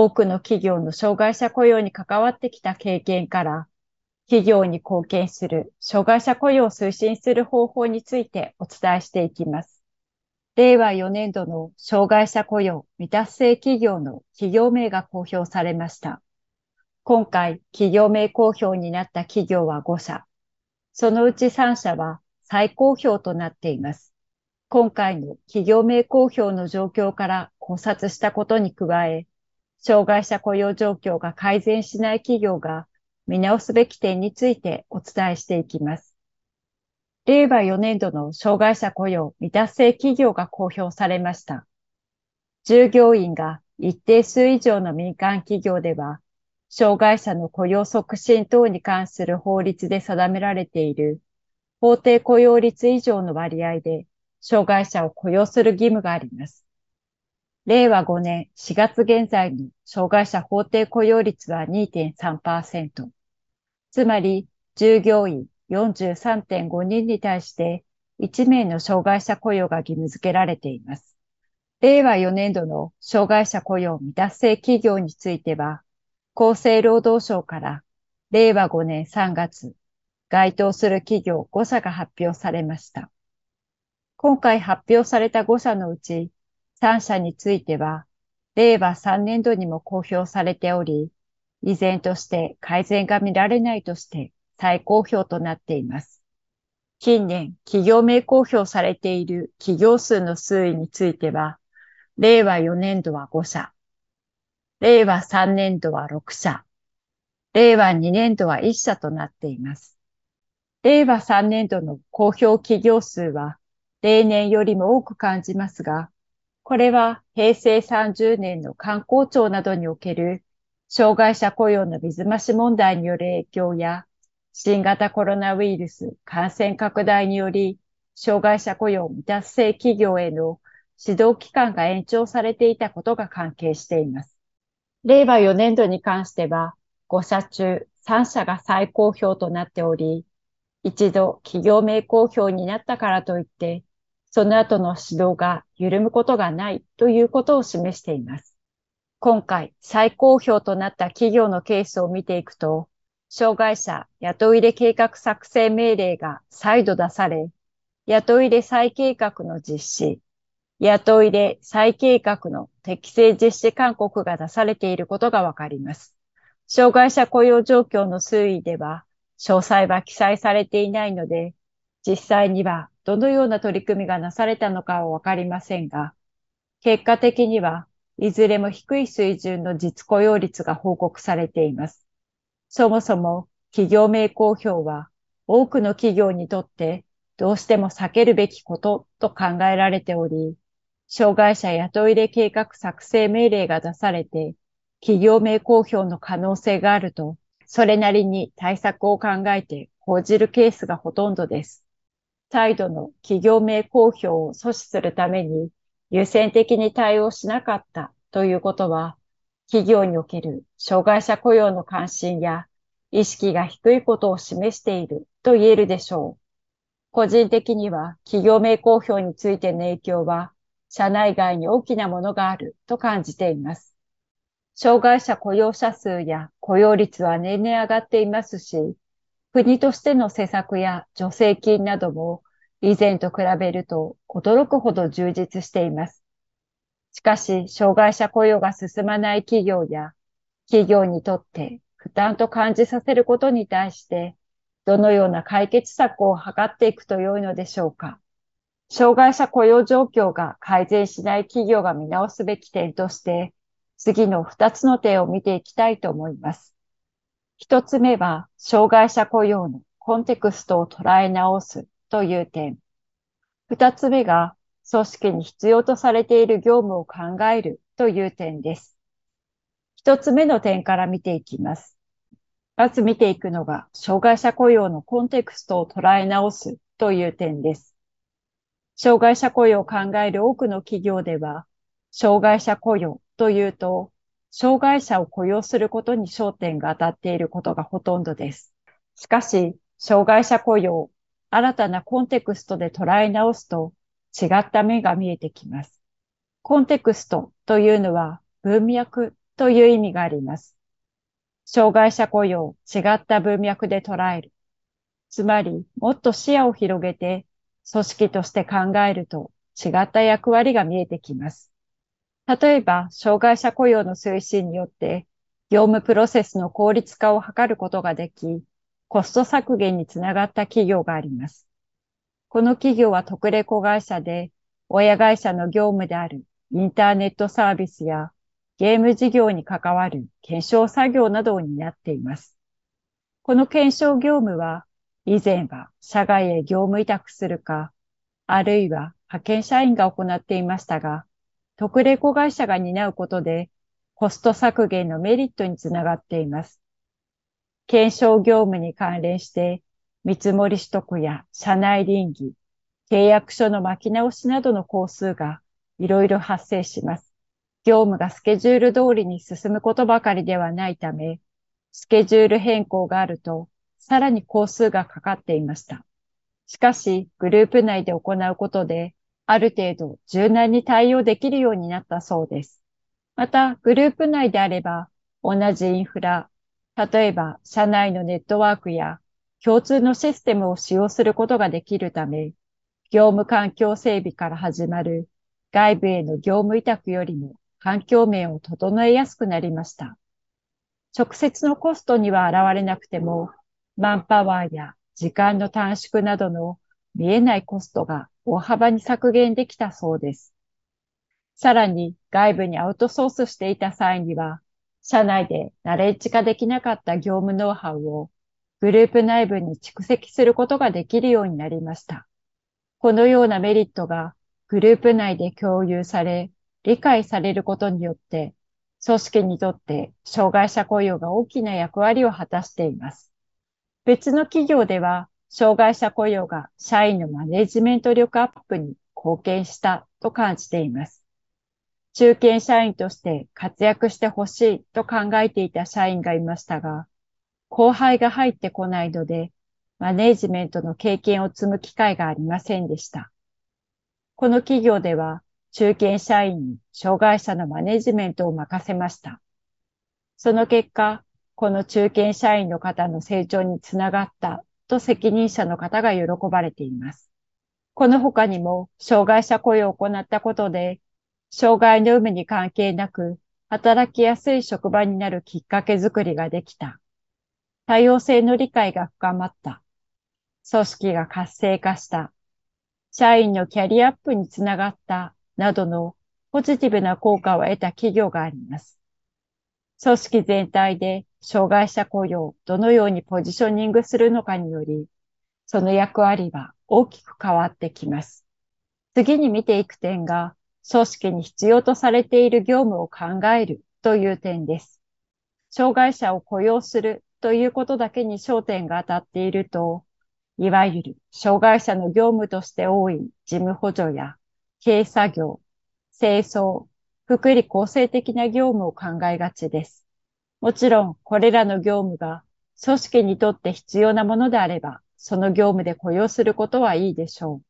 多くの企業の障害者雇用に関わってきた経験から、企業に貢献する障害者雇用を推進する方法についてお伝えしていきます。令和4年度の障害者雇用未達成企業の企業名が公表されました。今回、企業名公表になった企業は5社。そのうち3社は再公表となっています。今回の企業名公表の状況から考察したことに加え、障害者雇用状況が改善しない企業が見直すべき点についてお伝えしていきます。令和4年度の障害者雇用未達成企業が公表されました。従業員が一定数以上の民間企業では、障害者の雇用促進等に関する法律で定められている法定雇用率以上の割合で障害者を雇用する義務があります。令和5年4月現在の障害者法定雇用率は2.3%。つまり、従業員43.5人に対して1名の障害者雇用が義務付けられています。令和4年度の障害者雇用未達成企業については、厚生労働省から令和5年3月、該当する企業5社が発表されました。今回発表された5社のうち3社については、令和3年度にも公表されており、依然として改善が見られないとして再公表となっています。近年、企業名公表されている企業数の推移については、令和4年度は5社、令和3年度は6社、令和2年度は1社となっています。令和3年度の公表企業数は例年よりも多く感じますが、これは平成30年の観光庁などにおける障害者雇用の水増し問題による影響や、新型コロナウイルス感染拡大により、障害者雇用未達成企業への指導期間が延長されていたことが関係しています。令和4年度に関しては、5社中3社が再公表となっており、一度企業名公表になったからといって、その後の指導が緩むことがないということを示しています。今回再公表となった企業のケースを見ていくと、障害者雇い入れ計画作成命令が再度出され、雇い入れ再計画の実施、雇い入れ再計画の適正実施勧告が出されていることがわかります。障害者雇用状況の推移では、詳細は記載されていないので、実際にはどのような取り組みがなされたのかはわかりませんが、結果的にはいずれも低い水準の実雇用率が報告されています。そもそも企業名公表は多くの企業にとってどうしても避けるべきことと考えられており、障害者雇い入れ計画作成命令が出されて、企業名公表の可能性があると、それなりに対策を考えて講じるケースがほとんどです。再度の企業名公表を阻止するために優先的に対応しなかったということは、企業における障害者雇用の関心や意識が低いことを示していると言えるでしょう。個人的には企業名公表についての影響は社内外に大きなものがあると感じています。障害者雇用者数や雇用率は年々上がっていますし、国としての施策や助成金なども以前と比べると驚くほど充実しています。しかし、障害者雇用が進まない企業や企業にとって負担と感じさせることに対して、どのような解決策を図っていくと良いのでしょうか。障害者雇用状況が改善しない企業が見直すべき点として、次の2つの点を見ていきたいと思います。1つ目は、障害者雇用のコンテクストを捉え直すという点。2つ目が、組織に必要とされている業務を考えるという点です。1つ目の点から見ていきます。まず見ていくのが、障害者雇用のコンテクストを捉え直すという点です。障害者雇用を考える多くの企業では、障害者雇用というと、障害者を雇用することに焦点が当たっていることがほとんどです。しかし、障害者雇用、新たなコンテクストで捉え直すと、違った面が見えてきます。コンテクストというのは文脈という意味があります。障害者雇用、違った文脈で捉える。つまり、もっと視野を広げて組織として考えると違った役割が見えてきます。例えば、障害者雇用の推進によって業務プロセスの効率化を図ることができ、コスト削減につながった企業があります。この企業は特例子会社で、親会社の業務であるインターネットサービスやゲーム事業に関わる検証作業などを担っています。この検証業務は以前は社外へ業務委託するか、あるいは派遣社員が行っていましたが、特例子会社が担うことで、コスト削減のメリットにつながっています。検証業務に関連して、見積もり取得や社内倫理、契約書の巻き直しなどの工数がいろいろ発生します。業務がスケジュール通りに進むことばかりではないため、スケジュール変更があるとさらに工数がかかっていました。しかし、グループ内で行うことで、ある程度柔軟に対応できるようになったそうです。また、グループ内であれば、同じインフラ、例えば社内のネットワークや共通のシステムを使用することができるため、業務環境整備から始まる外部への業務委託よりも環境面を整えやすくなりました。直接のコストには現れなくても、マンパワーや時間の短縮などの見えないコストが大幅に削減できたそうです。さらに外部にアウトソースしていた際には、社内でナレッジ化できなかった業務ノウハウをグループ内部に蓄積することができるようになりました。このようなメリットがグループ内で共有され、理解されることによって、組織にとって障害者雇用が大きな役割を果たしています。別の企業では、障害者雇用が社員のマネジメント力アップに貢献したと感じています。中堅社員として活躍してほしいと考えていた社員がいましたが、後輩が入ってこないので、マネジメントの経験を積む機会がありませんでした。この企業では、中堅社員に障害者のマネジメントを任せました。その結果、この中堅社員の方の成長につながったと責任者の方が喜ばれています。この他にも、障害者雇用を行ったことで、障害の有無に関係なく、働きやすい職場になるきっかけづくりができた。多様性の理解が深まった。組織が活性化した。社員のキャリアアップにつながった。などのポジティブな効果を得た企業があります。組織全体で障害者雇用をどのようにポジショニングするのかにより、その役割は大きく変わってきます。次に見ていく点が、組織に必要とされている業務を考えるという点です。障害者を雇用するということだけに焦点が当たっていると、いわゆる障害者の業務として多い事務補助や軽作業、清掃、福利厚生的な業務を考えがちです。もちろん、これらの業務が組織にとって必要なものであれば、その業務で雇用することはいいでしょう。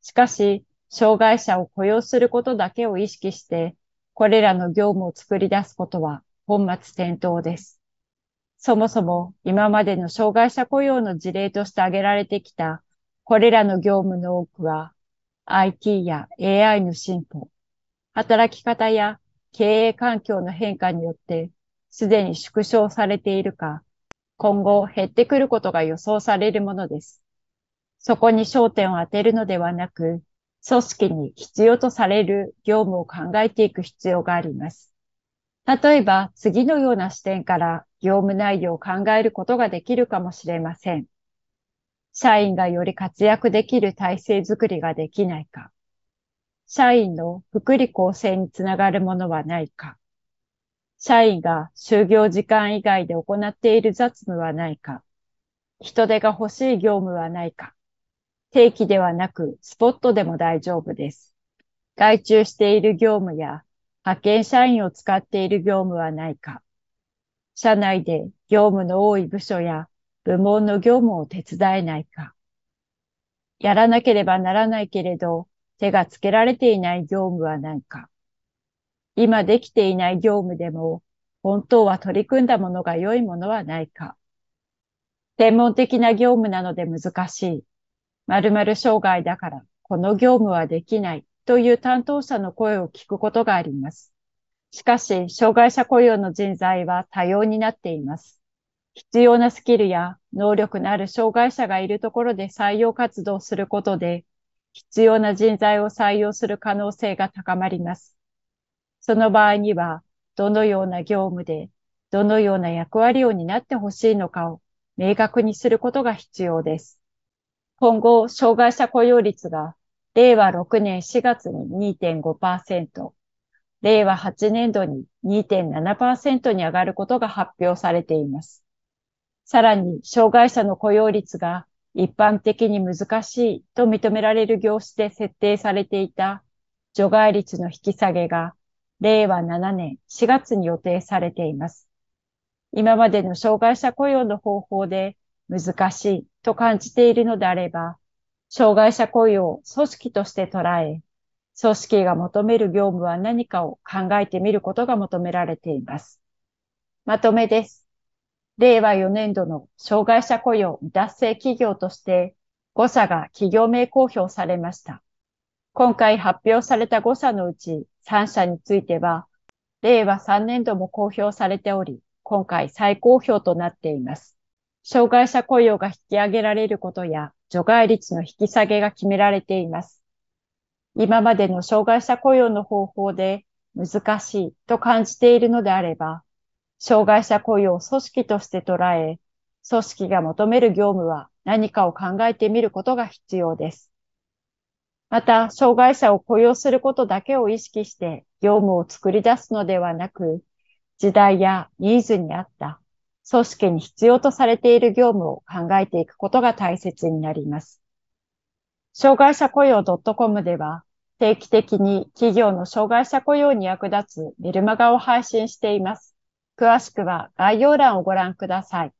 しかし、障害者を雇用することだけを意識して、これらの業務を作り出すことは本末転倒です。そもそも今までの障害者雇用の事例として挙げられてきた、これらの業務の多くは、IT や AI の進歩、働き方や経営環境の変化によってすでに縮小されているか、今後減ってくることが予想されるものです。そこに焦点を当てるのではなく、組織に必要とされる業務を考えていく必要があります。例えば、次のような視点から業務内容を考えることができるかもしれません。社員がより活躍できる体制づくりができないか。社員の福利厚生につながるものはないか。社員が就業時間以外で行っている雑務はないか。人手が欲しい業務はないか。定期ではなくスポットでも大丈夫です。外注している業務や派遣社員を使っている業務はないか。社内で業務の多い部署や部門の業務を手伝えないか。やらなければならないけれど、手がつけられていない業務はないか。今できていない業務でも、本当は取り組んだものが良いものはないか。専門的な業務なので難しい。〇〇障害だから、この業務はできないという担当者の声を聞くことがあります。しかし、障害者雇用の人材は多様になっています。必要なスキルや能力のある障害者がいるところで採用活動することで、必要な人材を採用する可能性が高まります。その場合には、どのような業務で、どのような役割を担ってほしいのかを明確にすることが必要です。今後、障害者雇用率が令和6年4月に2.5%、令和8年度に2.7%に上がることが発表されています。さらに、障害者の雇用率が一般的に難しいと認められる業種で設定されていた除外率の引き下げが令和7年4月に予定されています。今までの障害者雇用の方法で難しいと感じているのであれば、障害者雇用を組織として捉え、組織が求める業務は何かを考えてみることが求められています。まとめです。令和4年度の障害者雇用未達成企業として5社が企業名公表されました。今回発表された5社のうち3社については、令和3年度も公表されており、今回再公表となっています。障害者雇用が引き上げられることや除外率の引き下げが決められています。今までの障害者雇用の方法で難しいと感じているのであれば、障害者雇用を組織として捉え、組織が求める業務は何かを考えてみることが必要です。また、障害者を雇用することだけを意識して業務を作り出すのではなく、時代やニーズに合った組織に必要とされている業務を考えていくことが大切になります。障害者雇用 .com では定期的に企業の障害者雇用に役立つメルマガを配信しています。詳しくは概要欄をご覧ください。